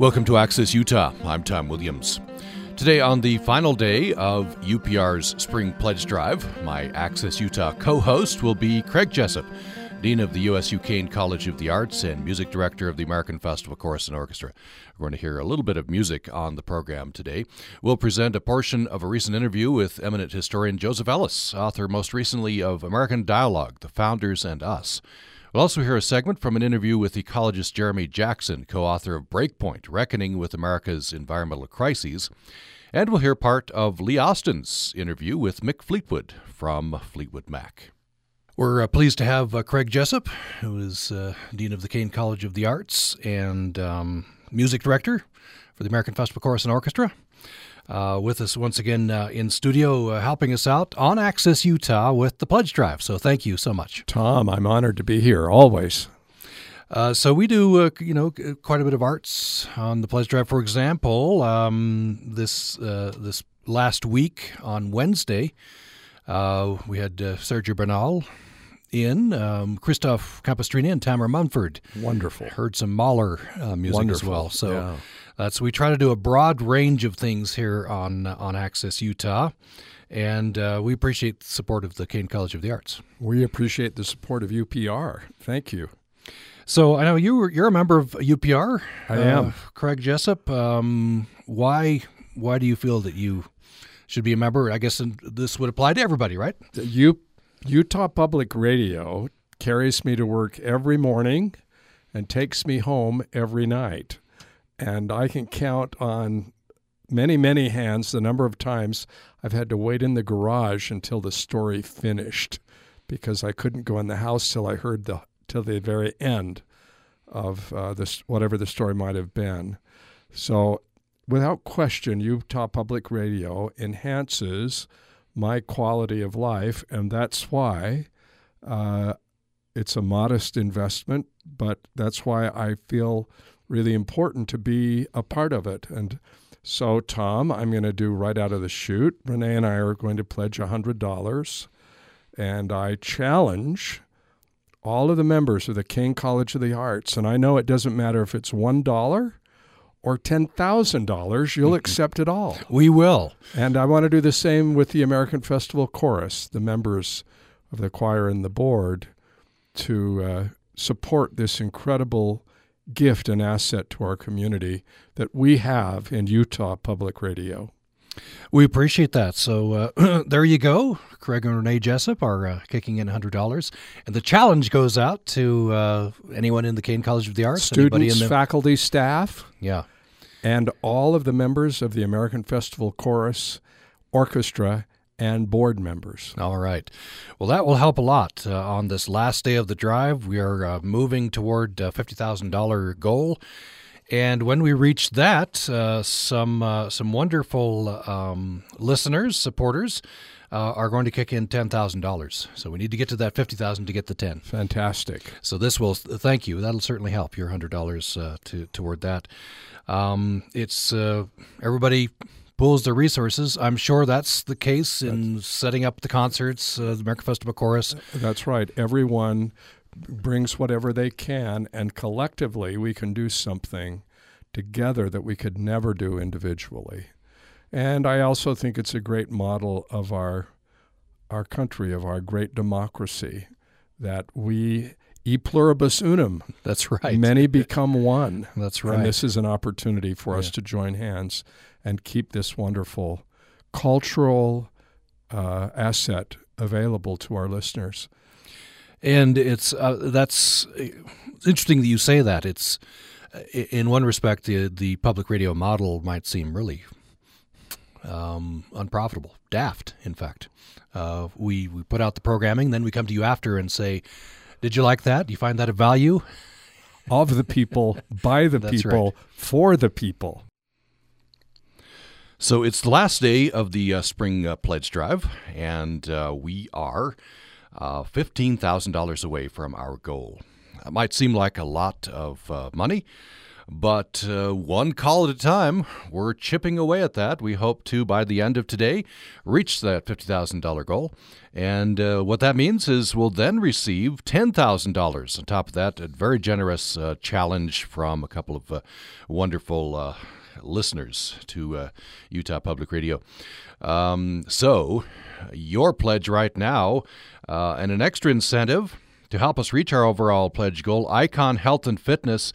Welcome to Access Utah. I'm Tom Williams. Today, on the final day of UPR's Spring Pledge Drive, my Access Utah co host will be Craig Jessop, Dean of the USU Caine College of the Arts and Music Director of the American Festival Chorus and Orchestra. We're going to hear a little bit of music on the program today. We'll present a portion of a recent interview with eminent historian Joseph Ellis, author most recently of American Dialogue The Founders and Us. We'll also hear a segment from an interview with ecologist Jeremy Jackson, co author of Breakpoint Reckoning with America's Environmental Crises. And we'll hear part of Lee Austin's interview with Mick Fleetwood from Fleetwood Mac. We're uh, pleased to have uh, Craig Jessop, who is uh, Dean of the Caine College of the Arts and um, Music Director for the American Festival Chorus and Orchestra uh, with us once again uh, in studio, uh, helping us out on Access Utah with the Pledge Drive. So thank you so much. Tom, I'm honored to be here always. Uh, so we do, uh, you know, quite a bit of arts on the Pledge Drive. For example, um, this uh, this last week on Wednesday, we had Sergio Bernal in um, Christoph Campestrini and Tamara Mumford. Wonderful. Heard some Mahler uh, music Wonderful. as well. So yeah. That's we try to do a broad range of things here on on Access Utah, and uh, we appreciate the support of the Caine College of the Arts. We appreciate the support of UPR. Thank you. So I know you were, you're a member of UPR. I am. Uh, Craig Jessop. Um, why why do you feel that you should be a member? I guess this would apply to everybody, right? You Utah Public Radio carries me to work every morning and takes me home every night. And I can count on many, many hands the number of times I've had to wait in the garage until the story finished because I couldn't go in the house till I heard the till the very end of uh, this whatever the story might have been. So, without question, Utah Public Radio enhances my quality of life, and that's why uh, it's a modest investment, but that's why I feel really important to be a part of it. And so, Tom, I'm going to do right out of the chute. Renee and I are going to pledge $100, and I challenge all of the members of the Caine College of the Arts, and I know it doesn't matter if it's $1 or $10,000, you'll accept it all. We will. And I want to do the same with the American Festival Chorus, the members of the choir and the board, to uh, support this incredible gift and asset to our community that we have in Utah Public Radio. We appreciate that. So uh, there you go. Craig and Renee Jessop are uh, kicking in $100. And the challenge goes out to uh, anyone in the Caine College of the Arts, students, the, faculty, staff. Yeah and all of the members of the American Festival Chorus Orchestra and board members. All right. Well, that will help a lot uh, on this last day of the drive. We are uh, moving toward a $50,000 goal. And when we reach that, uh, some uh, some wonderful um, listeners, supporters, uh, are going to kick in ten thousand dollars. So we need to get to that fifty thousand to get the ten. Fantastic. So this will thank you. That'll certainly help your hundred dollars uh, to toward that. Um, it's uh, everybody pools their resources. I'm sure that's the case in that's, setting up the concerts, uh, the American Festival Chorus. That's right. Everyone brings whatever they can, and collectively we can do something together that we could never do individually. And I also think it's a great model of our our country, of our great democracy, that we E pluribus unum. That's right. Many become one. That's right. And this is an opportunity for yeah. us to join hands and keep this wonderful cultural uh, asset available to our listeners. And it's uh, that's it's interesting that you say that. It's in one respect the the public radio model might seem really um, unprofitable, daft. In fact, uh, we we put out the programming, then we come to you after and say did you like that? Do you find that of value? Of the people, by the people, right. for the people. So it's the last day of the uh, spring uh, pledge drive, and uh, we are uh, $15,000 away from our goal. It might seem like a lot of uh, money, But uh, one call at a time, we're chipping away at that. We hope to, by the end of today, reach that $50,000 goal. And what that means is we'll then receive $10,000 on top of that. A very generous challenge from a couple of wonderful listeners to uh, Utah Public Radio. Um, so, your pledge right now, and an extra incentive to help us reach our overall pledge goal, Icon Health and Fitness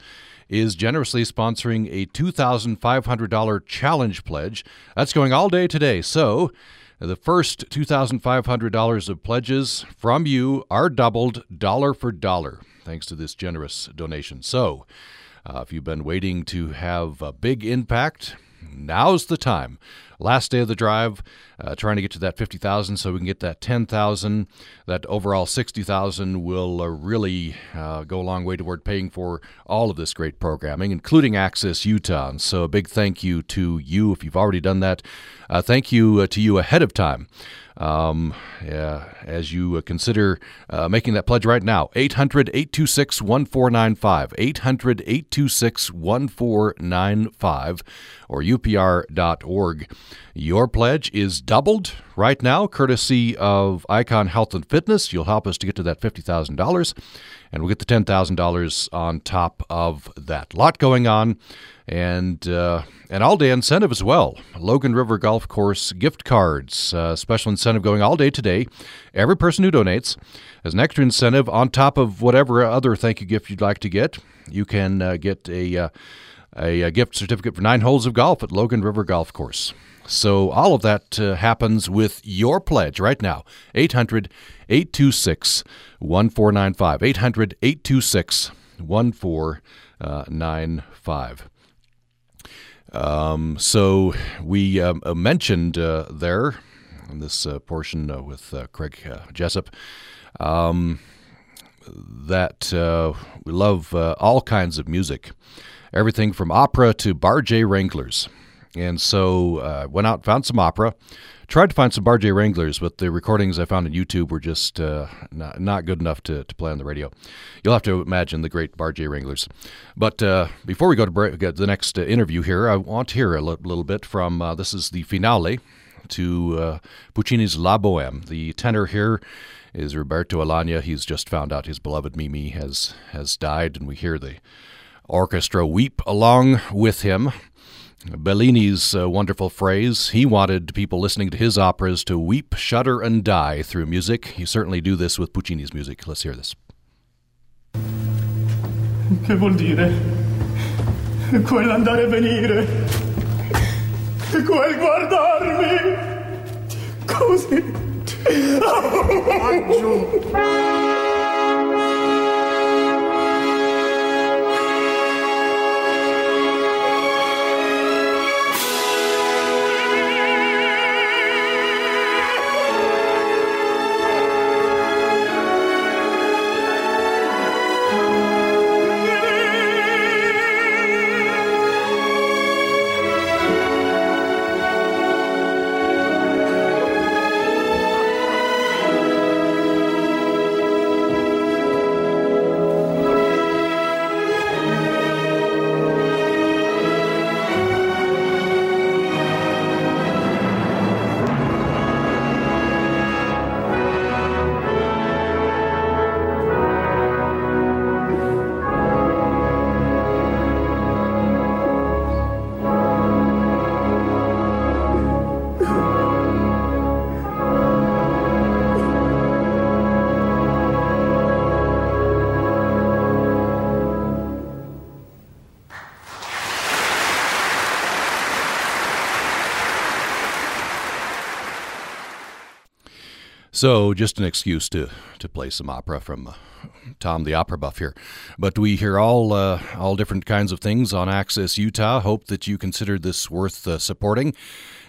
is generously sponsoring a $2,500 challenge pledge. That's going all day today. So, the first $2,500 of pledges from you are doubled dollar for dollar thanks to this generous donation. So, uh, if you've been waiting to have a big impact, now's the time last day of the drive, uh, trying to get to that 50,000 so we can get that 10,000. That overall 60,000 will uh, really uh, go a long way toward paying for all of this great programming, including Access Utah. And so a big thank you to you if you've already done that. Uh, thank you uh, to you ahead of time um, yeah, as you uh, consider uh, making that pledge right now. 800 826 1495. 800 826 1495 or upr.org. Your pledge is doubled right now, courtesy of Icon Health and Fitness. You'll help us to get to that $50,000, and we'll get the $10,000 on top of that. Lot going on and uh, an all day incentive as well. Logan River Golf Course gift cards, uh, special incentive going all day today. Every person who donates has an extra incentive on top of whatever other thank you gift you'd like to get. You can uh, get a, uh, a, gift certificate for nine holes of golf at Logan River Golf Course. So all of that uh, happens with your pledge right now. 800 826 1495. 800 826 1495. Um, so we um, uh, mentioned uh, there in this uh, portion uh, with uh, Craig Jessop um, that we love all kinds of music, everything from opera to Bar J Wranglers. And so I went out found some opera tried to find some Bar J Wranglers, but the recordings I found on YouTube were just uh, not, not good enough to, to play on the radio. You'll have to imagine the great Bar J Wranglers. But uh, before we go to break, the next uh, interview here, I want to hear a l- little bit from uh, this is the finale to uh, Puccini's La Boheme. The tenor here is Roberto Alagna. He's just found out his beloved Mimi has has died, and we hear the orchestra weep along with him. Bellini's uh, wonderful phrase he wanted people listening to his operas to weep, shudder, and die through music. You certainly do this with Puccini's music. Let's hear this. Che vuol dire? Quell'andare e venire, quel guardarmi così. Aggiù. So, just an excuse to, to play some opera from uh, Tom the Opera Buff here. But we hear all uh, all different kinds of things on Access Utah. Hope that you consider this worth uh, supporting.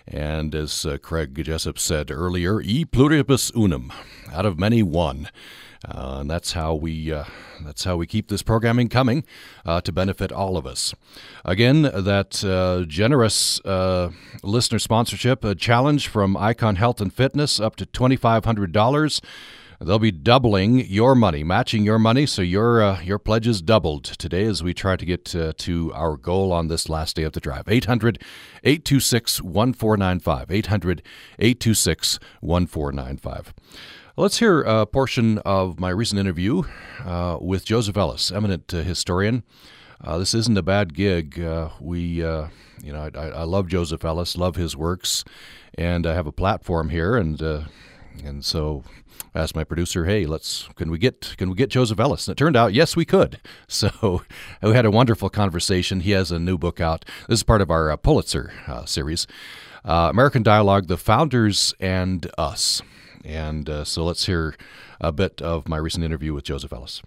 And as uh, Craig Jessop said earlier, e pluribus unum, out of many one. Uh, and that's how we uh, that's how we keep this programming coming uh, to benefit all of us. Again, that uh, generous uh, listener sponsorship a challenge from Icon Health and Fitness up to twenty five hundred dollars. They'll be doubling your money, matching your money, so your uh, your pledge is doubled today as we try to get uh, to our goal on this last day of the drive. 800 826 1495. 800 826 1495. Let's hear a portion of my recent interview uh, with Joseph Ellis, eminent uh, historian. Uh, this isn't a bad gig. Uh, we, uh, you know, I, I, love Joseph Ellis, love his works, and I have a platform here, and uh, and so I asked my producer, "Hey, let's can we get can we get Joseph Ellis?" And it turned out, yes, we could. So we had a wonderful conversation. He has a new book out. This is part of our Pulitzer series, American Dialogue: The Founders and Us. And uh, so let's hear a bit of my recent interview with Joseph Ellis.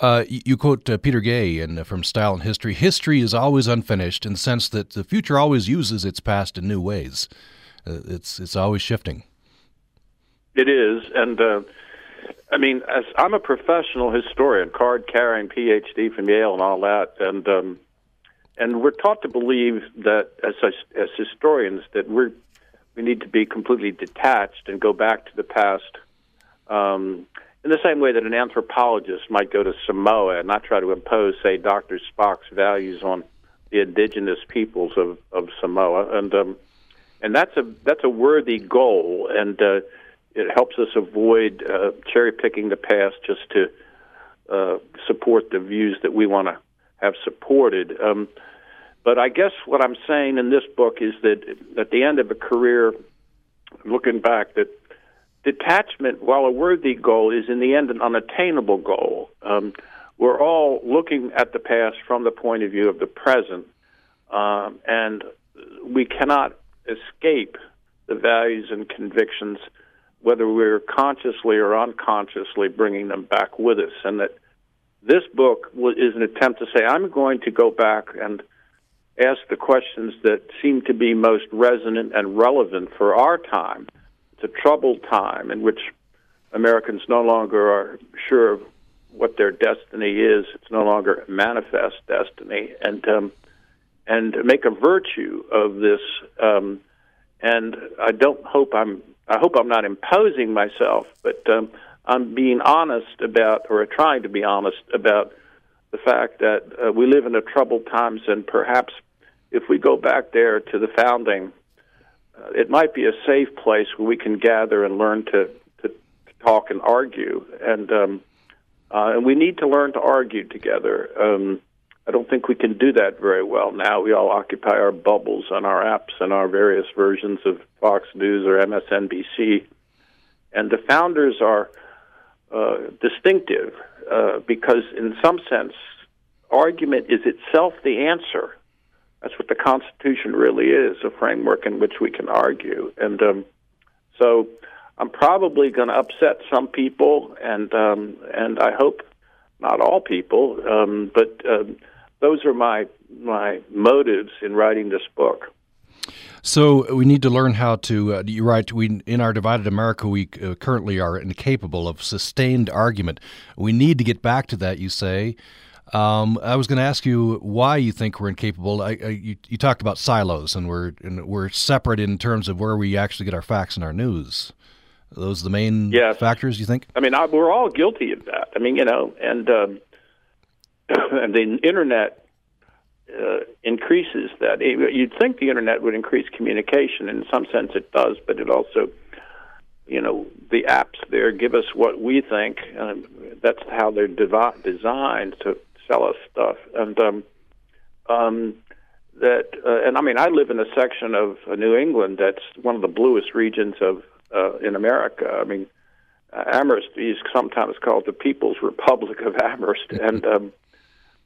Uh, you quote uh, Peter Gay in, uh, from Style and History History is always unfinished in the sense that the future always uses its past in new ways. Uh, it's, it's always shifting. It is. And uh, I mean, as I'm a professional historian, card carrying PhD from Yale and all that. And, um, and we're taught to believe that as, as historians that we're we need to be completely detached and go back to the past. Um, in the same way that an anthropologist might go to Samoa and not try to impose, say, Dr. Spock's values on the indigenous peoples of, of Samoa, and um, and that's a that's a worthy goal, and uh, it helps us avoid uh, cherry picking the past just to uh, support the views that we want to have supported. Um, but I guess what I'm saying in this book is that at the end of a career, looking back, that detachment, while a worthy goal, is in the end an unattainable goal. Um, we're all looking at the past from the point of view of the present, um, and we cannot escape the values and convictions, whether we're consciously or unconsciously bringing them back with us. And that this book is an attempt to say, I'm going to go back and ask the questions that seem to be most resonant and relevant for our time. It's a troubled time in which Americans no longer are sure of what their destiny is. It's no longer manifest destiny, and um, and make a virtue of this. Um, and I don't hope I'm. I hope I'm not imposing myself, but um, I'm being honest about, or trying to be honest about the fact that uh, we live in a troubled times, and perhaps if we go back there to the founding, uh, it might be a safe place where we can gather and learn to, to, to talk and argue. And um, uh, and we need to learn to argue together. Um, I don't think we can do that very well now. We all occupy our bubbles on our apps and our various versions of Fox News or MSNBC. And the founders are uh, distinctive uh, because, in some sense, argument is itself the answer. That's what the Constitution really is a framework in which we can argue. And um, so I'm probably going to upset some people, and, um, and I hope not all people, um, but uh, those are my, my motives in writing this book. So we need to learn how to. Uh, you write we in our divided America, we uh, currently are incapable of sustained argument. We need to get back to that. You say, um, I was going to ask you why you think we're incapable. I, I, you, you, talked about silos, and we're and we're separate in terms of where we actually get our facts and our news. Are those the main yes. factors you think? I mean, I, we're all guilty of that. I mean, you know, and um, and the internet uh, increases that. You'd think the internet would increase communication. In some sense, it does, but it also you know the apps there give us what we think and that's how they're devi- designed to sell us stuff, and um, um, that uh, and I mean I live in a section of New England that's one of the bluest regions of uh, in America. I mean uh, Amherst is sometimes called the People's Republic of Amherst, and um,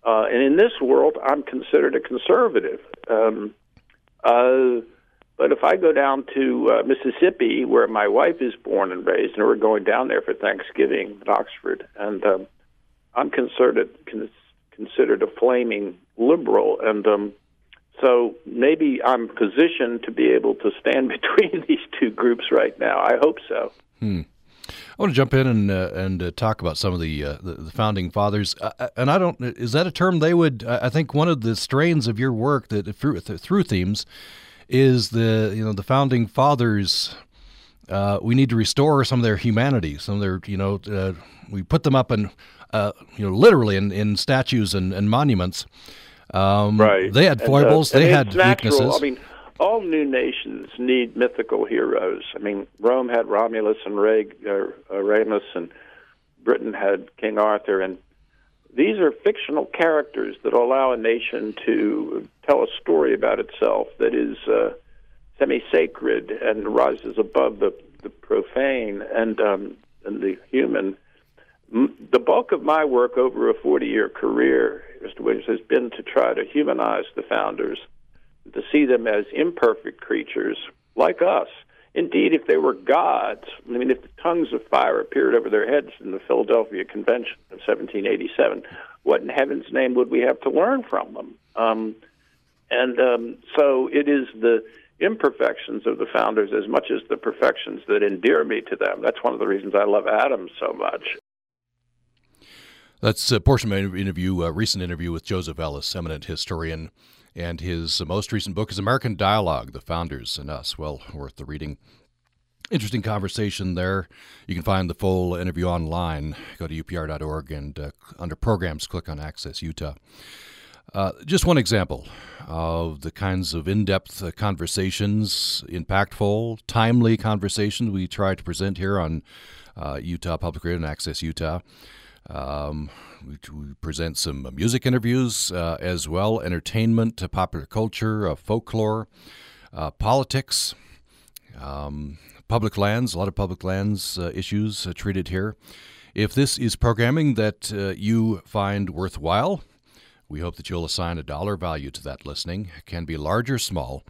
uh, and in this world I'm considered a conservative. Um, uh, but if I go down to uh, Mississippi, where my wife is born and raised, and we're going down there for Thanksgiving at Oxford, and um, I'm considered considered a flaming liberal, and um, so maybe I'm positioned to be able to stand between these two groups right now. I hope so. Hmm. I want to jump in and uh, and uh, talk about some of the, uh, the, founding fathers, uh, uh, and I don't is that a term they would? I think one of the strains of your work that through through themes is the you know the founding fathers uh, we need to restore some of their humanity, some of their, you know, uh, we put them up in, uh, you know, literally in, in statues and, and monuments. Um, right. They had foibles. and they had natural. weaknesses. I mean, all new nations need mythical heroes. I mean, Rome had Romulus and Reg, uh, uh, Remus, and Britain had King Arthur, and these are fictional characters that allow a nation to tell a story about itself that is uh, semi-sacred and rises above the, the profane and um, and the human. The bulk of my work over a 40-year career, Mr. Williams, has been to try to humanize the founders, to see them as imperfect creatures like us. Indeed, if they were gods, I mean, if the tongues of fire appeared over their heads in the Philadelphia Convention of 1787, what in heaven's name would we have to learn from them? Um, and um, so it is the imperfections of the founders as much as the perfections that endear me to them. That's one of the reasons I love Adam so much. That's a portion of my interview, a recent interview with Joseph Ellis, eminent historian, and his most recent book is American Dialogue: The Founders and Us. Well worth the reading. Interesting conversation there. You can find the full interview online. Go to upr.org and uh, under programs, click on Access Utah. Uh, just one example of the kinds of in depth uh, conversations, impactful, timely conversations we try to present here on uh, Utah Public Radio and Access Utah. Um, we, we present some music interviews uh, as well, entertainment, uh, popular culture, uh, folklore, uh, politics, um, public lands, a lot of public lands issues treated here. If this is programming that you find worthwhile, we hope that you'll assign a dollar value to that listening. It can be large or small.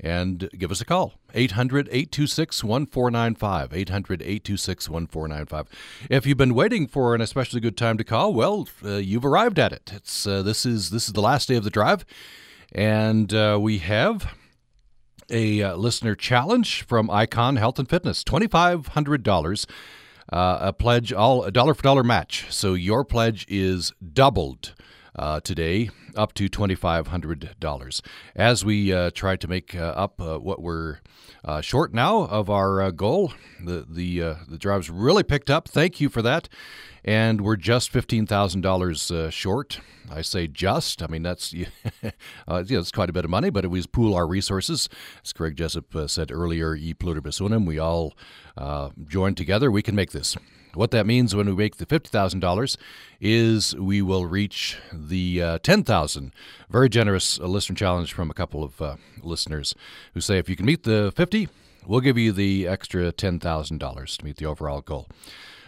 And give us a call. 800 826 1495. 800 826 1495. If you've been waiting for an especially good time to call, well, uh, you've arrived at it. It's uh, this is this is the last day of the drive, and uh, we have a uh, listener challenge from Icon Health and Fitness. Twenty five hundred dollars. Uh, a pledge, all a dollar for dollar match. So your pledge is doubled uh, today, up to twenty five hundred dollars. As we uh, try to make uh, up uh, what we're uh, short now of our uh, goal, the the the drive's really picked up. Thank you for that, and we're just fifteen thousand dollars short. I say just. I mean that's yeah, it's quite a bit of money, but if we pool our resources, as Craig Jessop said earlier, e pluribus unum, we all join together, we can make this. What that means when we make the fifty thousand dollars is we will reach the uh, ten thousand. Very generous uh, listener challenge from a couple of uh, listeners who say if you can meet the fifty, we'll give you the extra ten thousand dollars to meet the overall goal.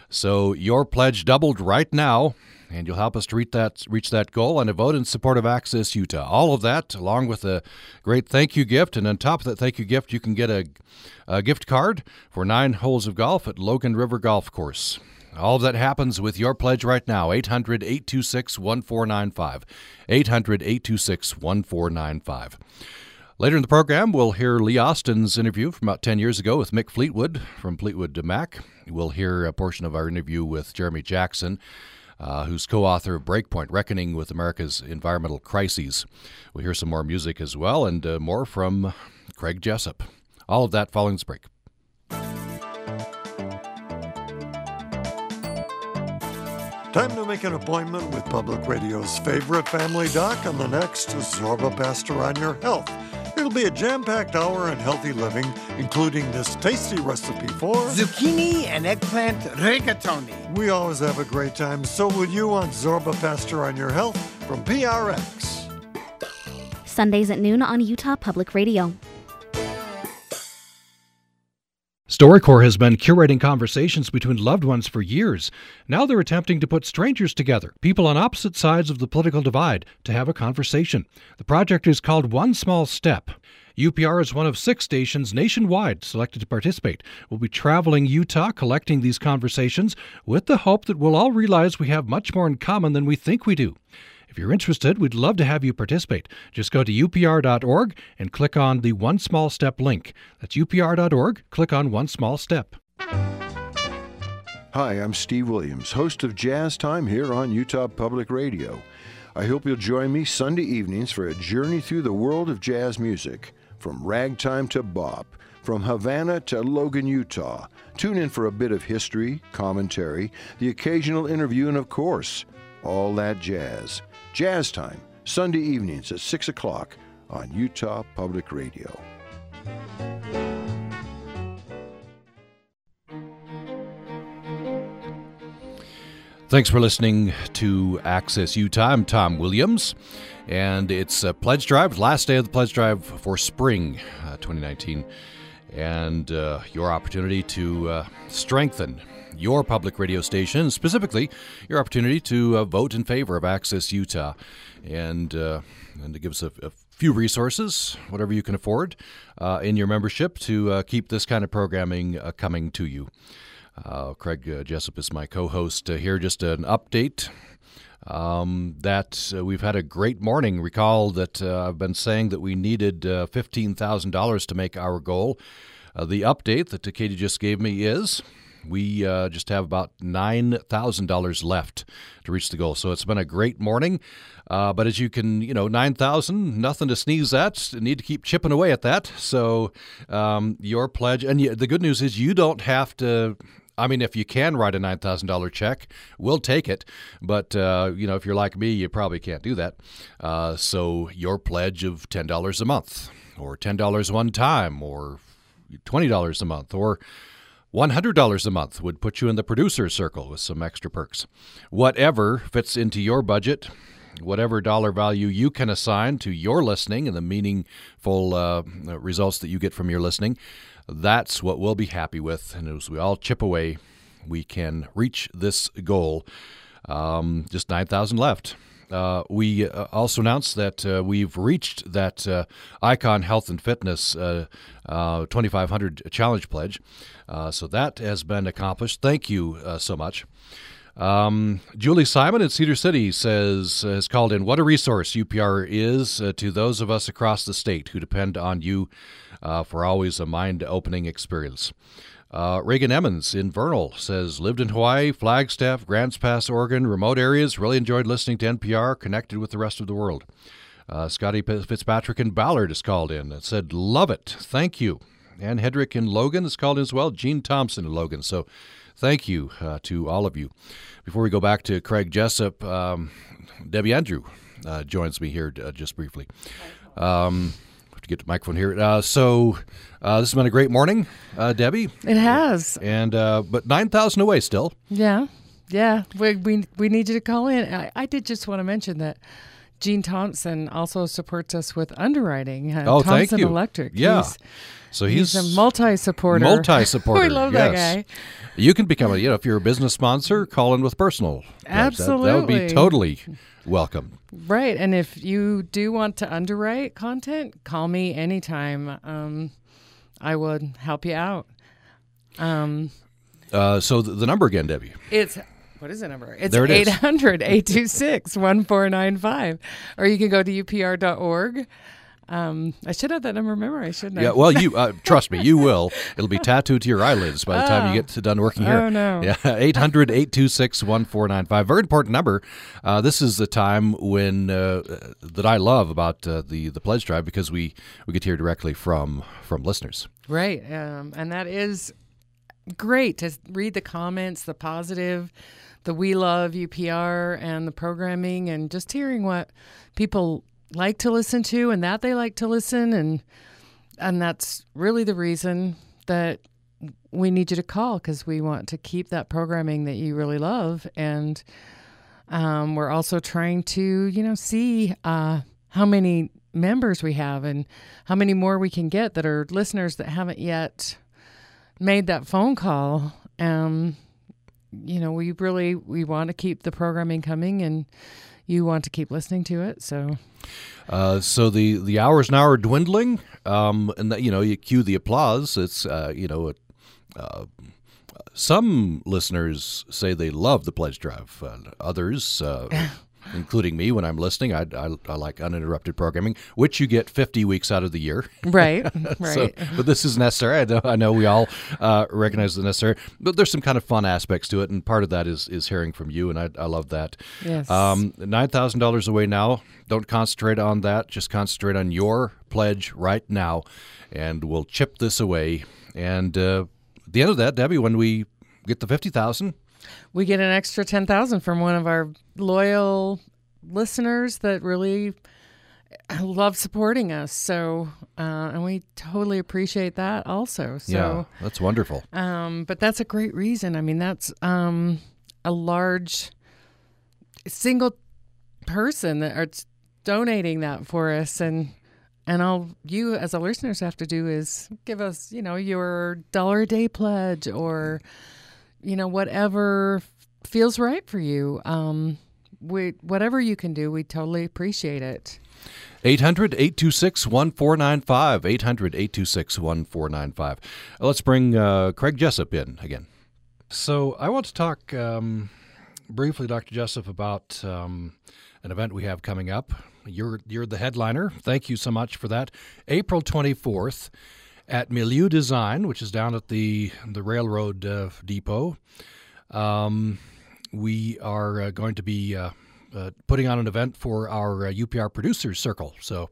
So your pledge doubled right now, and you'll help us to reach that reach that goal and a vote in support of Access Utah. All of that, along with a great thank you gift, and on top of that thank you gift, you can get a, a gift card for nine holes of golf at Logan River Golf Course. All of that happens with your pledge right now. 800 826 1495. 800 826 1495. Later in the program, we'll hear Lee Austin's interview from about 10 years ago with Mick Fleetwood from Fleetwood to Mac. We'll hear a portion of our interview with Jeremy Jackson, uh, who's co author of Breakpoint Reckoning with America's Environmental Crises. We'll hear some more music as well and uh, more from Craig Jessop. All of that following this break. Time to make an appointment with Public Radio's favorite family doc on the next Zorba Paster on Your Health. It'll be a jam packed hour in healthy living, including this tasty recipe for zucchini and eggplant rigatoni. We always have a great time, so will you on Zorba Paster on Your Health from PRX. Sundays at noon on Utah Public Radio. StoryCorps has been curating conversations between loved ones for years. Now they're attempting to put strangers together, people on opposite sides of the political divide, to have a conversation. The project is called One Small Step. UPR is one of six stations nationwide selected to participate. We'll be traveling Utah collecting these conversations with the hope that we'll all realize we have much more in common than we think we do. If you're interested, we'd love to have you participate. Just go to upr.org and click on the One Small Step link. That's upr.org. Click on One Small Step. Hi, I'm Steve Williams, host of Jazz Time here on Utah Public Radio. I hope you'll join me Sunday evenings for a journey through the world of jazz music, from ragtime to bop, From Havana to Logan, Utah. Tune in for a bit of history, commentary, the occasional interview, and of course, all that jazz. Jazz Time, Sunday evenings at 6 o'clock on Utah Public Radio. Thanks for listening to Access Utah. I'm Tom Williams, and it's a pledge drive, last day of the pledge drive for spring uh, 2019, and uh, your opportunity to uh, strengthen your public radio station, specifically your opportunity to uh, vote in favor of Access Utah, and uh, and to give us a, a, few resources, whatever you can afford, uh, in your membership to keep this kind of programming coming to you. Uh, Craig uh, Jessop is my co host uh, here. Just an update um, that uh, we've had a great morning. Recall that uh, I've been saying that we needed uh, $15,000 to make our goal. the update that Katie just gave me is we just have about $9,000 left to reach the goal. So it's been a great morning. but as you can, you know, 9,000, nothing to sneeze at. Need to keep chipping away at that. So um, your pledge, and the good news is you don't have to I mean, if you can write a nine thousand dollar check, we'll take it. But uh, you know, if you're like me, you probably can't do that. Uh, so your pledge of ten dollars a month, or ten dollars one time, or twenty dollars a month, or $100 a month would put you in the producer circle with some extra perks. Whatever fits into your budget, whatever dollar value you can assign to your listening and the meaningful uh, results that you get from your listening, that's what we'll be happy with. And as we all chip away, we can reach this goal. Um, just 9,000 left. Uh, we uh, also announced that uh, we've reached that uh, Icon Health and Fitness uh, uh, 2500 challenge pledge. so that has been accomplished. Thank you so much. Um, Julie Simon in Cedar City says has called in. What a resource UPR is to those of us across the state who depend on you uh, for always a mind opening experience. Uh, Reagan Emmons in Vernal says, lived in Hawaii, Flagstaff, Grants Pass, Oregon, remote areas, really enjoyed listening to NPR, connected with the rest of the world. Uh, Scotty Fitzpatrick in Ballard has called in and said, love it, thank you. And Hedrick in Logan has called in as well, Gene Thompson in Logan. So thank you uh, to all of you. Before we go back to Craig Jessop, um, Debbie Andrew uh, joins me here uh, just briefly. Um, to get the microphone here. Uh, so uh, this has been a great morning, uh, Debbie. It has. And uh, but nine thousand away still. Yeah, yeah. We, we we need you to call in. I, I did just want to mention that. Gene Thompson also supports us with underwriting. Uh, oh, Thompson thank you. Electric. Yeah. He's, so he's, he's a multi-supporter. Multi-supporter. we love yes. that guy. You can become a you know if you're a business sponsor, call in with personal. Absolutely. That, that would be totally welcome. Right. And if you do want to underwrite content, call me anytime. Um, I would help you out. Um, uh, so the, the, number again, Debbie. It's what is the number? It's there 800 826 1495. Or you can go to upr.org um, I should have that number memorized, shouldn't I? Yeah, well, you uh, trust me, you will. It'll be tattooed to your eyelids by the time you get to done working here. Oh, no. Yeah, 800 826 1495. Very important number. Uh, this is the time when uh, that I love about uh, the, the pledge drive because we, we get to hear directly from, from listeners. Right. Um, and that is great to read the comments, the positive, the we love UPR and the programming, and just hearing what people like to listen to and that they like to listen. And and that's really the reason that we need you to call because we want to keep that programming that you really love. And um, we're also trying to you know see uh, how many members we have and how many more we can get that are listeners that haven't yet made that phone call. Um, you know we really we want to keep the programming coming and you want to keep listening to it so uh, so the the hours now are dwindling, um, and that, you know you cue the applause. It's uh, you know. Uh, some listeners say they love the pledge drive. others, uh, including me when I'm listening. I, I, I like uninterrupted programming, which you get 50 weeks out of the year. Right, so, right. but this is necessary. I know, I know we all uh, recognize the necessary, but there's some kind of fun aspects to it, and part of that is is hearing from you, and I, I love that. Yes. Um, Nine thousand dollars away now. Don't concentrate on that. Just concentrate on your pledge right now, and we'll chip this away. And uh, at the end of that, Debbie, when we get the fifty thousand, we get an extra 10,000 from one of our loyal listeners that really love supporting us. So, uh, and we totally appreciate that also. So, yeah, that's wonderful. Um, but that's a great reason. I mean, that's um, a large single person that are donating that for us and and all you as a listeners have to do is give us you know your dollar a day pledge or you know whatever feels right for you um we whatever you can do we totally appreciate it 800 826 1495. 800 826 1495. Let's bring uh, Craig Jessop in again. So I want to talk um, briefly, Dr. Jessop, about um, an event we have coming up. You're, you're the headliner. Thank you so much for that. April 24th at Milieu Design, which is down at the, the railroad uh, depot. Um, we are uh, going to be uh, uh, putting on an event for our uh, UPR Producers Circle. So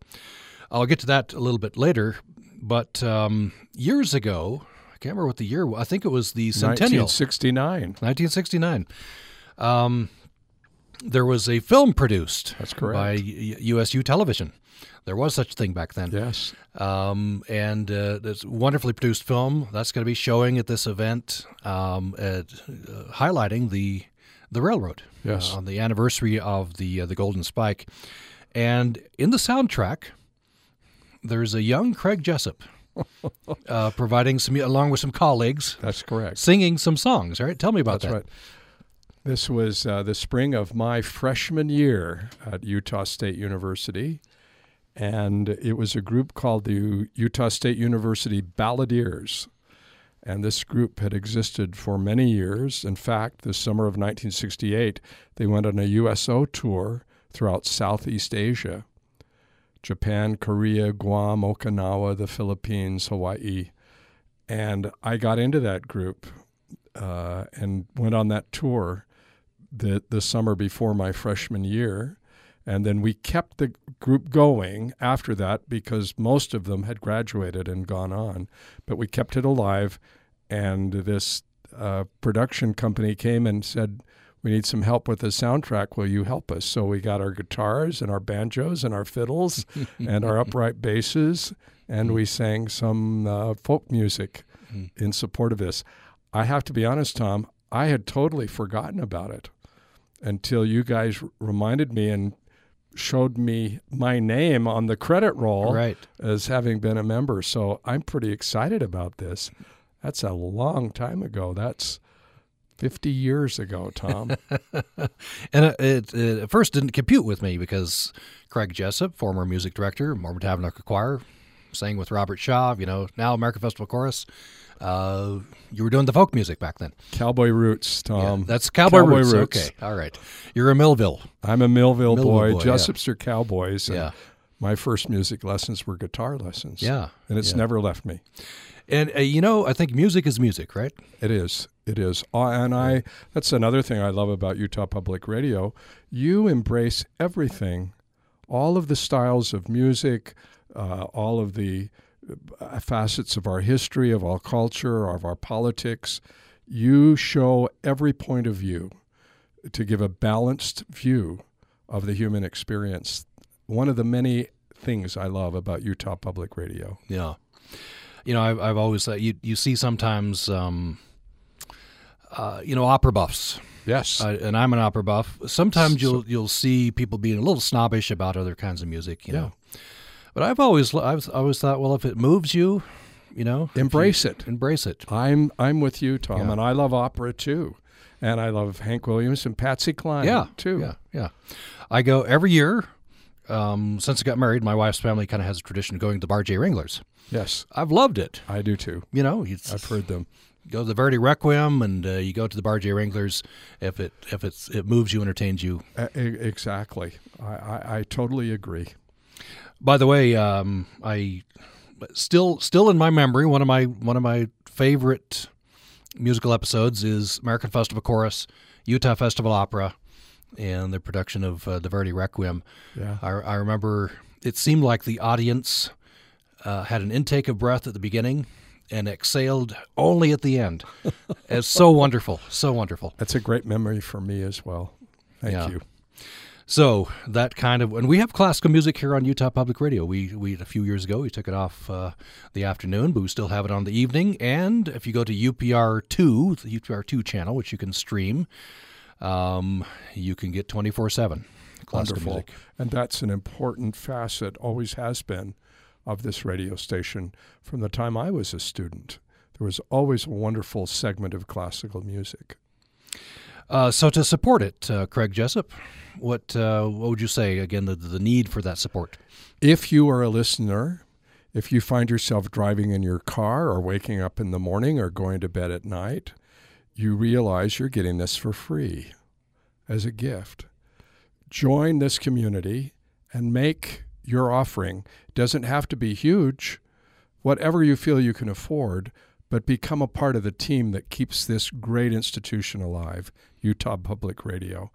I'll get to that a little bit later. But um, years ago, I can't remember what the year. was. I think it was the centennial, 1969. 1969. Um, there was a film produced. That's correct. by USU Television. There was such a thing back then. Yes. Um, and uh, this wonderfully produced film that's going to be showing at this event, um, at, uh, highlighting the the railroad. Yes. Uh, on the anniversary of the uh, the Golden Spike, and in the soundtrack, there's a young Craig Jessop. uh, providing some, along with some colleagues. That's correct. Singing some songs. Right? Tell me about That's that. right. This was uh, the spring of my freshman year at Utah State University. And it was a group called the Utah State University Balladeers. And this group had existed for many years. In fact, the summer of 1968, they went on a USO tour throughout Southeast Asia Japan, Korea, Guam, Okinawa, the Philippines, Hawaii. And I got into that group uh, and went on that tour the, the summer before my freshman year. And then we kept the group going after that because most of them had graduated and gone on. But we kept it alive. And this uh, production company came and said, We need some help with the soundtrack. Will you help us? So we got our guitars and our banjos and our fiddles and our upright basses. And we sang some uh, folk music in support of this. I have to be honest, Tom, I had totally forgotten about it until you guys reminded me and showed me my name on the credit roll Right. as having been a member. So I'm pretty excited about this. That's a long time ago. That's 50 years ago, Tom. and it, it, it at first didn't compute with me because Craig Jessop, former music director, Mormon Tabernacle Choir, sang with Robert Shaw, you know, now American Festival Chorus. Uh, you were doing the folk music back then. Cowboy roots, Tom. That's Cowboy, roots. Okay, all right. You're a Millville. I'm a Millville, Millville boy. boy, yeah. Jessops are cowboys. Yeah. My first music lessons were guitar lessons. Yeah, And it's yeah. never left me. And uh, you know, I think music is music, right? It is. It is. Uh, and I that's another thing I love about Utah Public Radio. You embrace everything, all of the styles of music, uh, all of the facets of our history, of our culture, of our politics. You show every point of view to give a balanced view of the human experience. One of the many things I love about Utah Public Radio. Yeah. You know, I've, I've always uh, you you see sometimes, um, uh, you know, opera buffs. Yes. uh, and I'm an opera buff. Sometimes you'll you'll see people being a little snobbish about other kinds of music, you Yeah. know. But I've always I've always thought, well, if it moves you, you know, if you- Embrace it. embrace it. I'm I'm with you, Tom, Yeah. and I love opera too, and I love Hank Williams and Patsy Cline yeah, too. Yeah, yeah. I go every year. Um, since I got married, my wife's family kind of has a tradition of going to the Bar J Wranglers. Yes, I've loved it. I do too. You know, it's, I've heard them. go to the Verdi Requiem and uh, you go to the Bar J Wranglers if it if it's it moves you, entertains you. Uh, exactly. I, I, I, totally agree. By the way, um, I still still in my memory one of my one of my favorite musical episodes is American Festival Chorus, Utah Festival Opera, and the production of uh, the Verdi Requiem. Yeah. I, I remember it seemed like the audience uh, had an intake of breath at the beginning and exhaled only at the end. it's so wonderful, so wonderful. That's a great memory for me as well. Thank yeah. you. So that kind of, and we have classical music here on Utah Public Radio. We we a few years ago we took it off uh, the afternoon, but we still have it on the evening. And if you go to UPR two, the UPR two channel, which you can stream, um, you can get twenty four seven classical Wonderful. music. And that's an important facet, always has been, of this radio station from the time I was a student. There was always a wonderful segment of classical music. Uh, so to support it, uh, Craig Jessop, what uh, what would you say again? The the need for that support. If you are a listener, if you find yourself driving in your car or waking up in the morning or going to bed at night, you realize you're getting this for free as a gift. Join this community and make your offering. Doesn't have to be huge, whatever you feel you can afford, but become a part of the team that keeps this great institution alive, Utah Public Radio.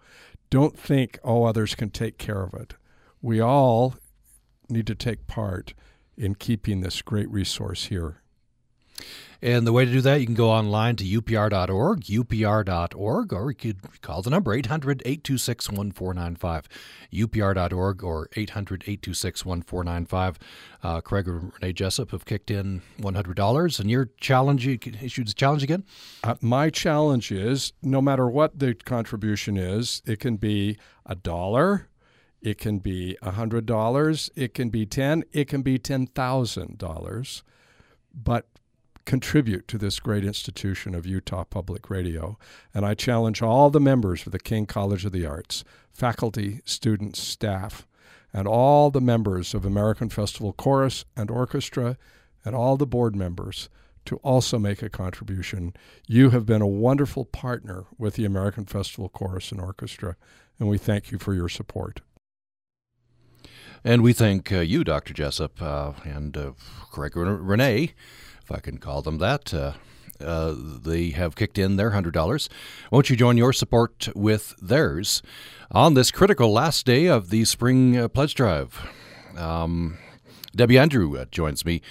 Don't think, oh, others can take care of it. We all need to take part in keeping this great resource here. And the way to do that, you can go online to upr.org, upr.org, or you could call the number 800 826 1495. upr.org or 800 826 1495. Uh, Craig and Renee Jessop have kicked in $100. And your challenge, you issued the challenge again? Uh, my challenge is no matter what the contribution is, it can be a dollar. It can be a hundred dollars. It can be ten. It can be ten thousand dollars. But contribute to this great institution of Utah Public Radio. And I challenge all the members of the Caine College of the Arts, faculty, students, staff, and all the members of American Festival Chorus and Orchestra, and all the board members to also make a contribution. You have been a wonderful partner with the American Festival Chorus and Orchestra, and we thank you for your support. And we thank uh, you, Dr. Jessop, uh, and uh, Craig Renee if I can call them that. Uh, uh, they have kicked in their $100. Won't you join your support with theirs on this critical last day of the spring uh, pledge drive? Um, Debbie Andrew uh, joins me.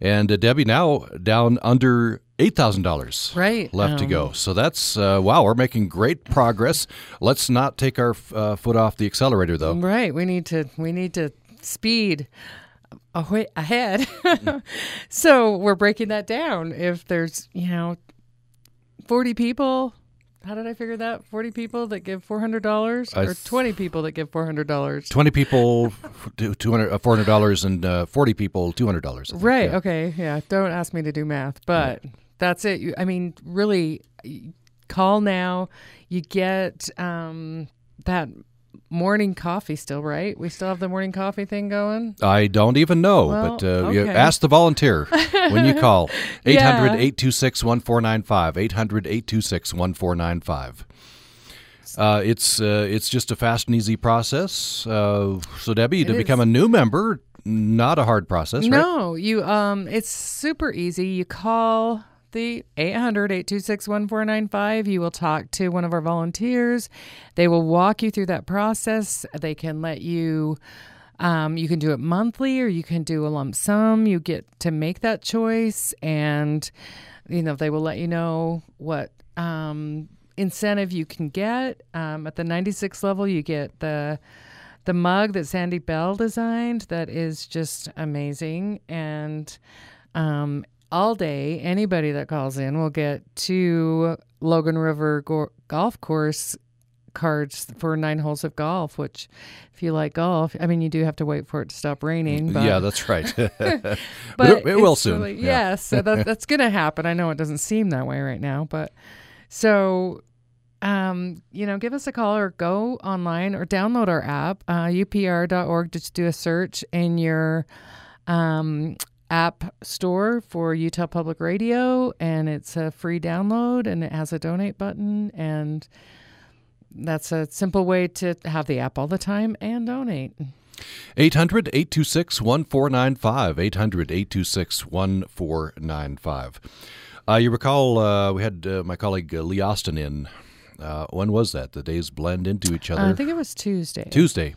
And uh, Debbie, now down under $8,000 right. left um, to go. So that's, uh, wow, we're making great progress. Let's not take our foot off the accelerator, though. Right. We need to, we need to speed ahead. so we're breaking that down. If there's, you know, 40 people, how did I figure that? 40 people that give $400 or 20 people that give $400? 20 people, 200 $400 and uh, 40 people, $200. right. Yeah. Okay. Yeah. Don't ask me to do math, but yeah. that's it. You, I mean, really, call now. You get um, that morning coffee still, right? We still have the morning coffee thing going? I don't even know, well, but uh, okay. ask the volunteer when you call 800 826 1495. 800 826 1495. Uh, it's uh, it's just a fast and easy process. Uh, so Debbie, it to is. become a new member, not a hard process, right? No, you um, it's super easy. You call the 800 826 1495. You will talk to one of our volunteers. They will walk you through that process. They can let you. Um, you can do it monthly or you can do a lump sum. You get to make that choice, and you know they will let you know what um, incentive you can get. Um, at the 96 level, you get the the mug that Sandy Bell designed. That is just amazing, and um, all day. Anybody that calls in will get two Logan River go- golf course cards for nine holes of golf. Which, if you like golf, I mean, you do have to wait for it to stop raining. But, yeah, that's right. but, it, it will soon. Really, yeah. Yes, so that, that's going to happen. I know it doesn't seem that way right now, but so um, you know, give us a call or go online or download our app, uh, upr.org. Just do a search in your um, app store for Utah Public Radio, and it's a free download, and it has a donate button, and that's a simple way to have the app all the time and donate. 800 826 1495. 800 826 1495. Uh, you recall uh, we had uh, my colleague uh, Lee Austin in. Uh, when was that? The days blend into each other. I think it was Tuesday. Tuesday.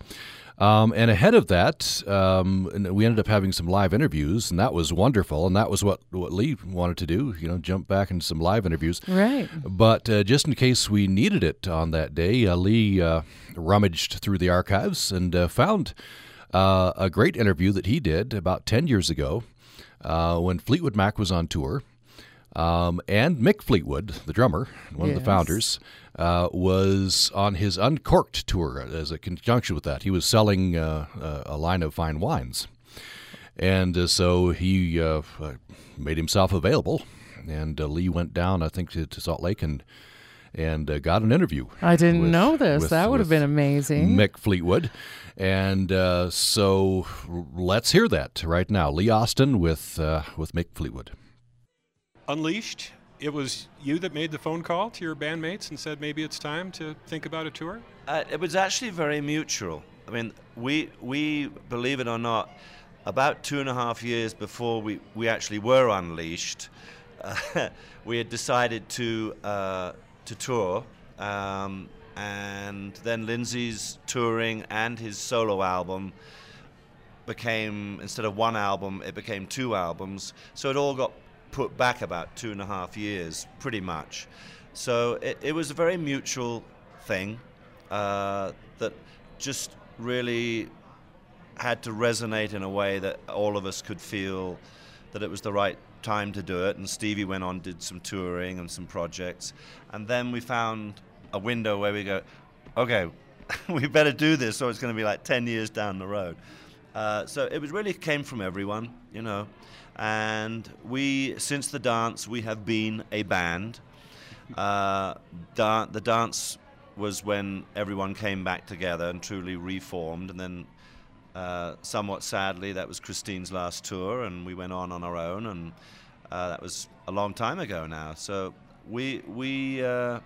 Um, and ahead of that, um, we ended up having some live interviews, and that was wonderful. And that was what, what Lee wanted to do, you know, jump back into some live interviews. Right. But uh, just in case we needed it on that day, uh, Lee uh, rummaged through the archives and uh, found uh, a great interview that he did about 10 years ago uh, when Fleetwood Mac was on tour. Um, and Mick Fleetwood, the drummer, one yes. of the founders, uh, was on his Uncorked tour as a conjunction with that. He was selling uh, uh a line of fine wines. And uh, so he uh, made himself available. And Lee went down, I think, to, to Salt Lake and and uh, got an interview. I didn't with, know this. With, that would have been amazing. Mick Fleetwood. And uh, so let's hear that right now. Lee Austin with uh, with Mick Fleetwood. Unleashed. It was you that made the phone call to your bandmates and said maybe it's time to think about a tour. Uh, it was actually very mutual. I mean, we we believe it or not, about two and a half years before we we actually were unleashed, uh, we had decided to uh, to tour. Um, and then Lindsey's touring and his solo album became instead of one album, it became two albums. So it all got put back about two and a half years, pretty much. So it, it was a very mutual thing uh, that just really had to resonate in a way that all of us could feel that it was the right time to do it. And Stevie went on, did some touring and some projects. And then we found a window where we go, okay, we better do this, or it's going to be like 10 years down the road. Uh, so it was really came from everyone, you know. And we, since the dance, we have been a band. Uh, da- the dance was when everyone came back together and truly reformed. And then, uh, somewhat sadly, that was Christine's last tour, and we went on on our own. And uh, that was a long time ago now. So we we uh,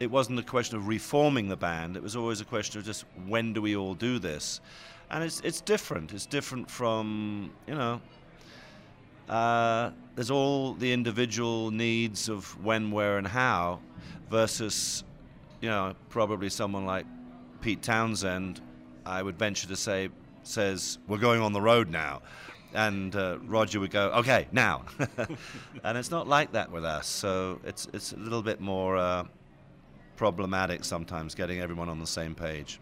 it wasn't a question of reforming the band. It was always a question of just when do we all do this, and it's it's different. It's different from you know uh, there's all the individual needs of when, where, and how, versus, you know, probably someone like Pete Townshend, I would venture to say, says, We're going on the road now. And uh, Roger would go, Okay, now. and it's not like that with us. So it's, it's a little bit more uh, problematic sometimes getting everyone on the same page.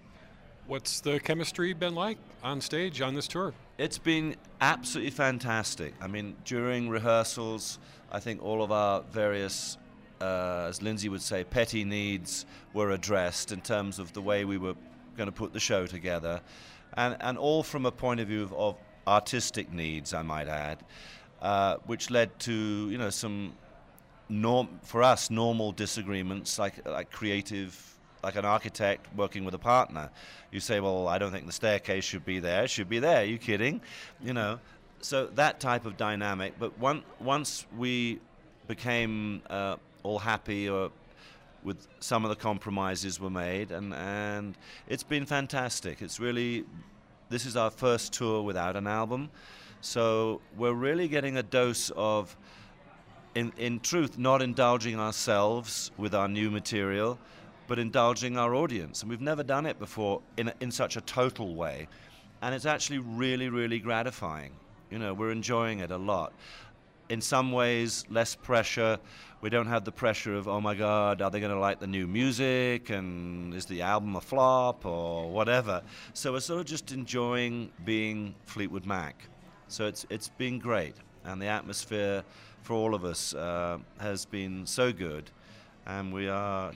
What's the chemistry been like on stage on this tour? It's been absolutely fantastic. I mean, during rehearsals, I think all of our various, uh, as Lindsey would say, petty needs were addressed in terms of the way we were going to put the show together, and and all from a point of view of, of artistic needs, I might add, uh, which led to you know some norm for us normal disagreements like like creative like an architect working with a partner. You say, well, I don't think the staircase should be there. It should be there. Are you kidding? You know, so that type of dynamic. But one, once we became uh, all happy or with some of the compromises were made, and, and it's been fantastic. It's really, this is our first tour without an album. So we're really getting a dose of, in, in truth, not indulging ourselves with our new material, but indulging our audience. And we've never done it before in, in such a total way. And it's actually really, really gratifying. You know, we're enjoying it a lot. In some ways, less pressure. We don't have the pressure of, oh my God, are they going to like the new music? And is the album a flop or whatever? So we're sort of just enjoying being Fleetwood Mac. So it's, it's been great. And the atmosphere for all of us uh, has been so good. And we are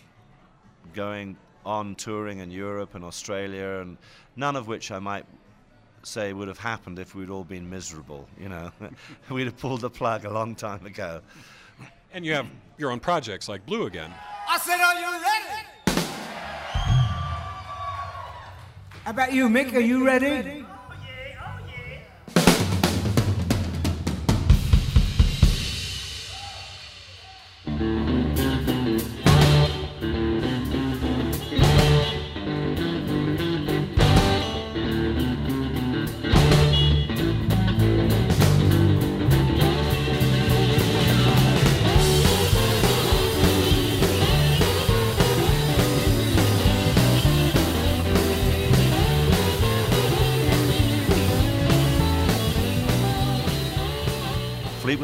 going on touring in Europe and Australia, and none of which I might say would have happened if we'd all been miserable. You know, we'd have pulled the plug a long time ago. And you have your own projects like Blue Again. I said, Are you ready? How about you, Mick? Are you ready?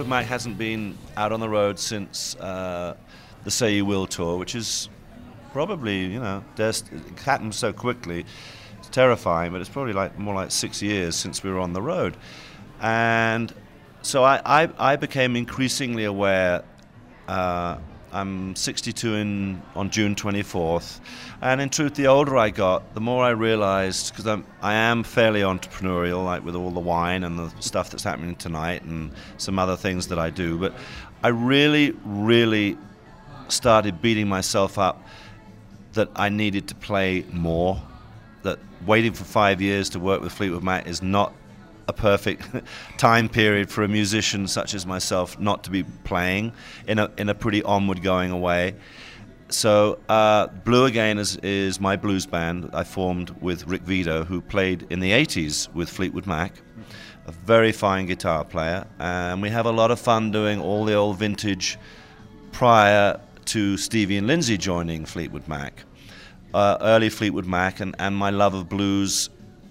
Mac hasn't been out on the road since uh, the Say You Will tour, which is probably, you know, it happened so quickly. It's terrifying, but it's probably like more like six years since we were on the road. And so I, I, I became increasingly aware. Uh, I'm 62 in, on June 24th. And in truth, the older I got, the more I realized, because I'm, I am fairly entrepreneurial, like with all the wine and the stuff that's happening tonight and some other things that I do. But I really, really started beating myself up that I needed to play more. That waiting for five years to work with Fleetwood Mac is not a perfect time period for a musician such as myself not to be playing in a in a pretty onward going away. So uh, Blue Again is, is my blues band I formed with Rick Vito, who played in the 80s with Fleetwood Mac, a very fine guitar player, and we have a lot of fun doing all the old vintage prior to Stevie and Lindsey joining Fleetwood Mac. Uh, early Fleetwood Mac and, and my love of blues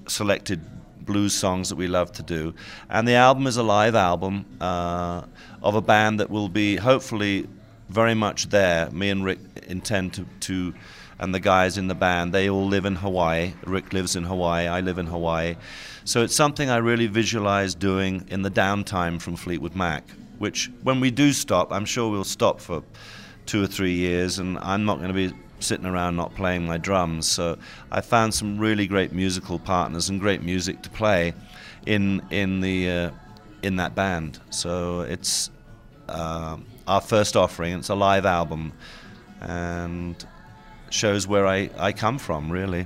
selected blues songs that we love to do. And the album is a live album uh, of a band that will be hopefully very much there. Me and Rick intend to, to, and the guys in the band, they all live in Hawaii. Rick lives in Hawaii, I live in Hawaii. So it's something I really visualize doing in the downtime from Fleetwood Mac, which when we do stop, I'm sure we'll stop for two or three years, and I'm not going to be sitting around not playing my drums. So I found some really great musical partners and great music to play in in the uh, in that band. So it's uh, our first offering. It's a live album and shows where I, I come from, really.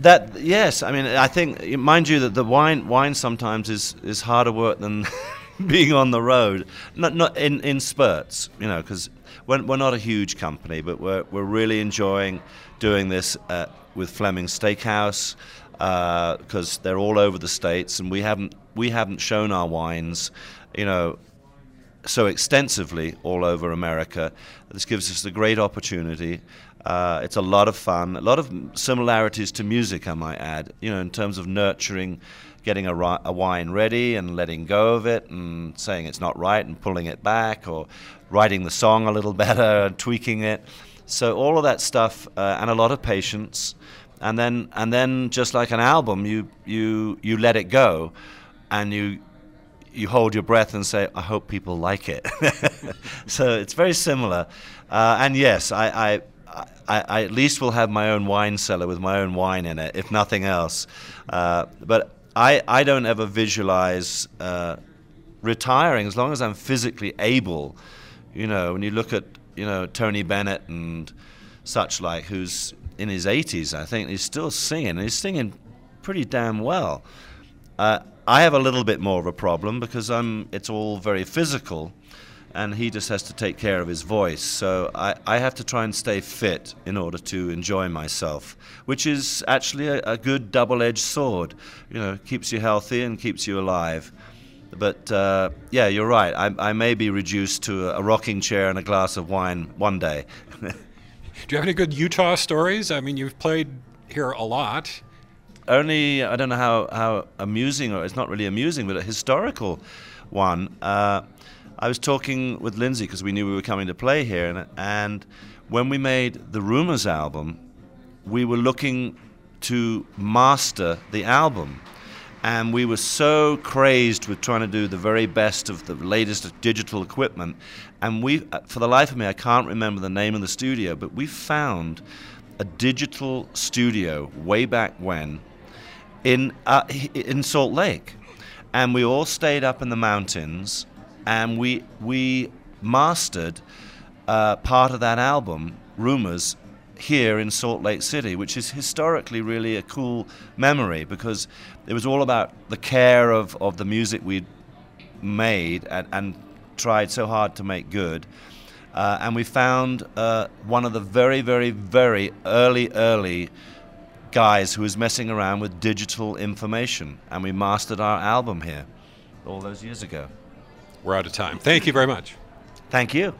that yes, I mean I think mind you that the wine wine sometimes is is harder work than being on the road. Not not in in spurts, you know, because we're, we're not a huge company, but we're we're really enjoying doing this uh, with Fleming Steakhouse because uh, they're all over the states, and we haven't we haven't shown our wines, you know, so extensively all over America. This gives us a great opportunity. Uh, it's a lot of fun, a lot of similarities to music, I might add, you know, in terms of nurturing, getting a, ri- a wine ready and letting go of it and saying it's not right and pulling it back or writing the song a little better and tweaking it. So all of that stuff uh, and a lot of patience. And then, and then, just like an album, you, you, you let it go, and you you hold your breath and say, I hope people like it. so it's very similar. Uh, and yes, I, I, I, I, at least will have my own wine cellar with my own wine in it, if nothing else. Uh, but I, I don't ever visualize uh, retiring as long as I'm physically able. You know, when you look at, you know, Tony Bennett and such like, who's in his 80s, I think, he's still singing, he's singing pretty damn well. Uh, I have a little bit more of a problem because I'm, it's all very physical, and he just has to take care of his voice. So I, I have to try and stay fit in order to enjoy myself, which is actually a, a good double edged sword. You know, keeps you healthy and keeps you alive. But uh, yeah, you're right. I, I, may be reduced to a rocking chair and a glass of wine one day. Do you have any good Utah stories? I mean, you've played here a lot only I don't know how, how amusing or it's not really amusing, but a historical one. Uh, I was talking with Lindsey because we knew we were coming to play here, and, and when we made the Rumours album, we were looking to master the album. and we were so crazed with trying to do the very best of the latest digital equipment. And we, uh, for the life of me, I can't remember the name of the studio, but we found a digital studio way back when in uh, in Salt Lake, and we all stayed up in the mountains, and we we mastered uh, part of that album, Rumours, here in Salt Lake City, which is historically really a cool memory because it was all about the care of, of the music we'd made and, and tried so hard to make good. Uh, and we found uh, one of the very, very, very early, early guys who was messing around with digital information. And we mastered our album here all those years ago. We're out of time. Thank you very much. Thank you.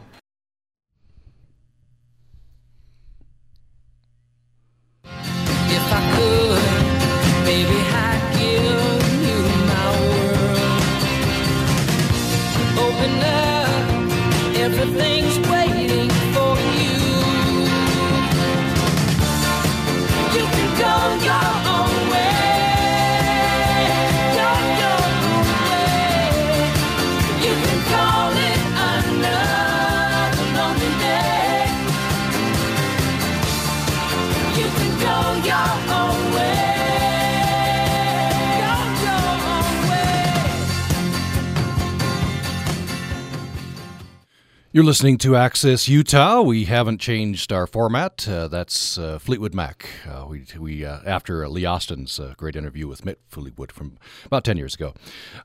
You're listening to Access Utah. We haven't changed our format. Uh, that's uh, Fleetwood Mac. Uh, we, we uh, after Lee Austin's uh, great interview with Mick Fleetwood from about ten years ago.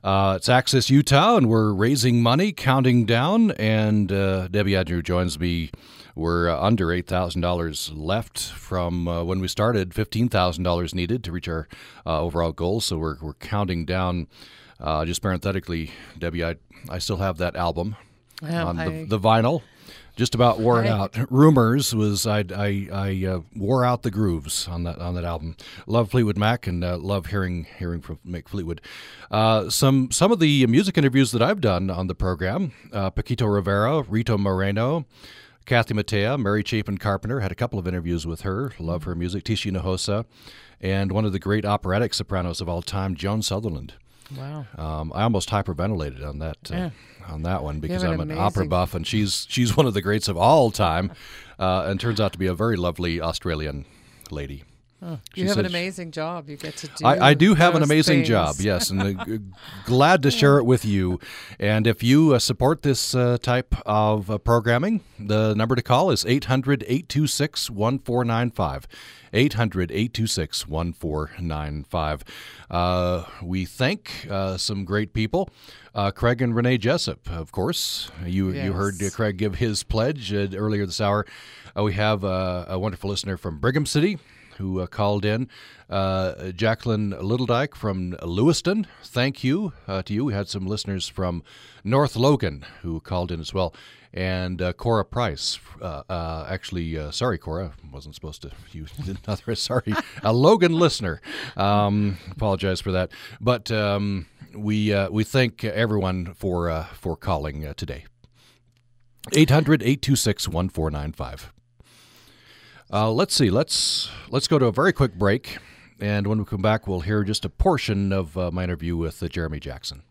Uh, it's Access Utah, and we're raising money, counting down. And Debbie Andrew joins me. We're under eight thousand dollars left from when we started. Fifteen thousand dollars needed to reach our overall goal. So we're we're counting down. Just parenthetically, Debbie, I I still have that album Well, on I- the, the vinyl. Just about wore it out. Rumours was I I, I uh, wore out the grooves on that on that album. Love Fleetwood Mac and uh, love hearing hearing from Mick Fleetwood. Uh, some some of the music interviews that I've done on the program: uh, Paquito Rivera, Rita Moreno. Kathy Mattea, Mary Chapin Carpenter, had a couple of interviews with her. Love her music. Tish Hinojosa, and one of the great operatic sopranos of all time, Joan Sutherland. Wow. Um, I almost hyperventilated on that uh, Yeah. on that one because I'm an an opera buff, and she's she's one of the greats of all time, uh, and turns out to be a very lovely Australian lady. Oh, you have an amazing job. You get to do. I, I do have an amazing things. job, yes, and uh, glad to share it with you. And if you uh, support this uh, type of uh, programming, the number to call is 800 826 1495. 800 826 1495. Uh, We thank uh, some great people. Uh, Craig and Renee Jessop, of course. You, you heard uh, Craig give his pledge uh, earlier this hour. Uh, we have uh, a wonderful listener from Brigham City who uh, called in. Uh, Jacqueline Littledyke from Lewiston, thank you uh, to you. We had some listeners from North Logan who called in as well. And uh, Cora Price, uh, uh, actually, sorry, Cora, wasn't supposed to use another, sorry, a Logan listener. Um, apologize for that. But um, we, we thank everyone for, for calling today. 800 826 1495. Uh, let's see. Let's let's go to a very quick break, and when we come back, we'll hear just a portion of uh, my interview with uh, Jeremy Jackson.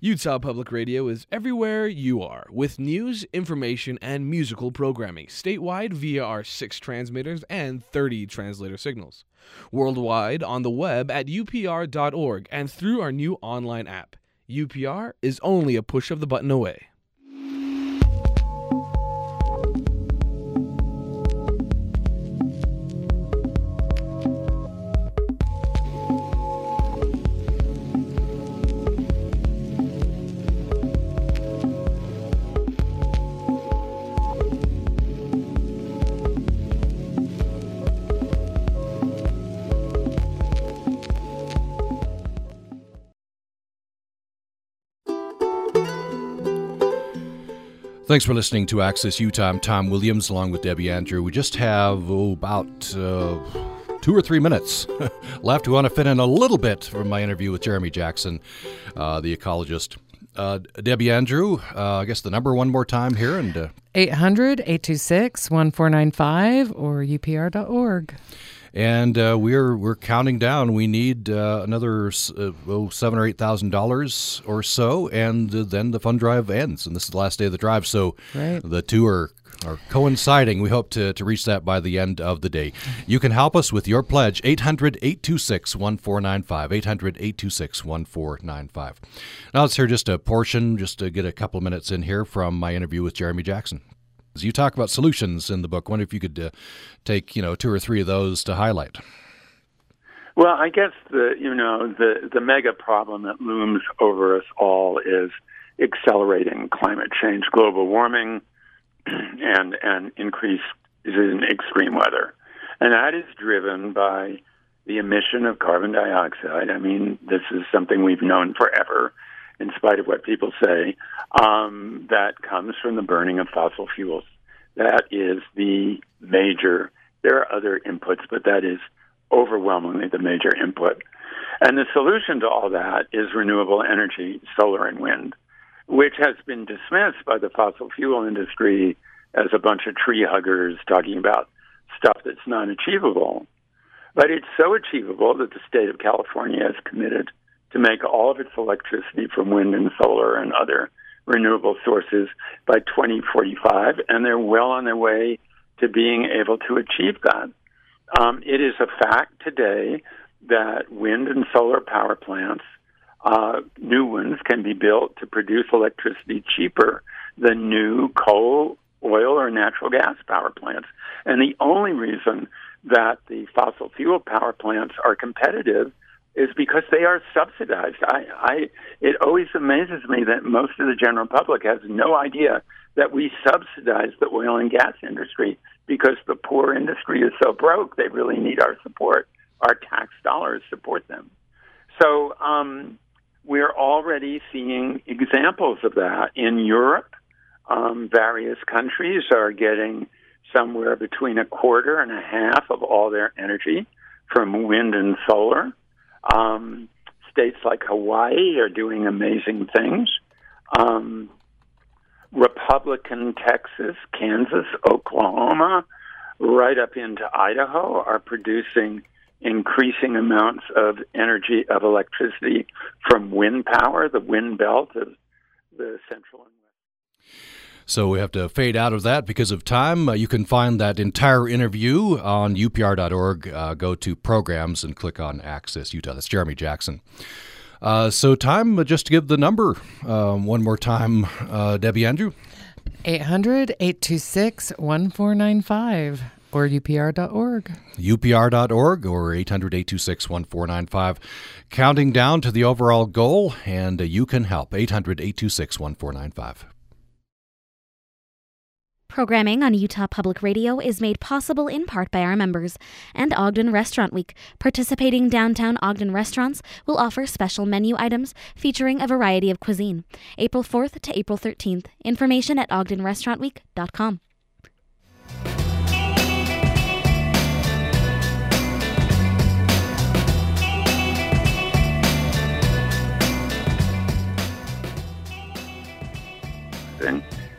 Utah Public Radio is everywhere you are with news, information, and musical programming statewide via our six transmitters and 30 translator signals. Worldwide on the web at upr.org and through our new online app. UPR is only a push of the button away. Thanks for listening to Access Utah. I'm Tom Williams, along with Debbie Andrew. We just have oh, about uh, two or three minutes left. We want to fit in a little bit from my interview with Jeremy Jackson, uh, the ecologist. Uh, Debbie Andrew, uh, I guess the number one more time here, and uh, 800 826 1495 or upr.org. and uh, we're we're counting down. We need uh, another uh, oh, seven or eight thousand dollars or so, and then the fund drive ends, and this is the last day of the drive. So right. the two are are coinciding. We hope to, to reach that by the end of the day. You can help us with your pledge 800 826 1495. 800 826 1495. Now let's hear just a portion, just to get a couple of minutes in here from my interview with Jeremy Jackson. You talk about solutions in the book, wonder if you could uh, take you know two or three of those to highlight. Well, I guess the you know the the mega problem that looms over us all is accelerating climate change, global warming, and and increase in extreme weather, and that is driven by the emission of carbon dioxide. I mean, this is something we've known forever, in spite of what people say. Um, that comes from the burning of fossil fuels. That is the major. There are other inputs, but that is overwhelmingly the major input. And the solution to all that is renewable energy, solar and wind which has been dismissed by the fossil fuel industry as a bunch of tree huggers talking about stuff that's not achievable. But it's so achievable that the state of California has committed to make all of its electricity from wind and solar and other renewable sources by 2045, and they're well on their way to being able to achieve that. Um, it is a fact today that wind and solar power plants uh, new ones can be built to produce electricity cheaper than new coal, oil, or natural gas power plants. And the only reason that the fossil fuel power plants are competitive is because they are subsidized. I, I, it always amazes me that most of the general public has no idea that we subsidize the oil and gas industry because the poor industry is so broke. They really need our support. Our tax dollars support them. So, um, we're already seeing examples of that in Europe. Um, various countries are getting somewhere between a quarter and a half of all their energy from wind and solar. Um, states like Hawaii are doing amazing things. Um, Republican Texas, Kansas, Oklahoma, right up into Idaho are producing increasing amounts of energy of electricity from wind power, the wind belt of the central and west. So we have to fade out of that because of time. Uh, you can find that entire interview on upr.org. Uh, go to programs and click on Access Utah. That's Jeremy Jackson. Uh, so, time uh, just to give the number um, one more time, uh, Debbie Andrew. 800 826 1495 or upr.org. upr.org or 800 826 1495. Counting down to the overall goal, and you can help. 800 826 1495. Programming on Utah Public Radio is made possible in part by our members and Ogden Restaurant Week. Participating downtown Ogden restaurants will offer special menu items featuring a variety of cuisine. April 4th to April 13th. Information at ogdenrestaurantweek.com. and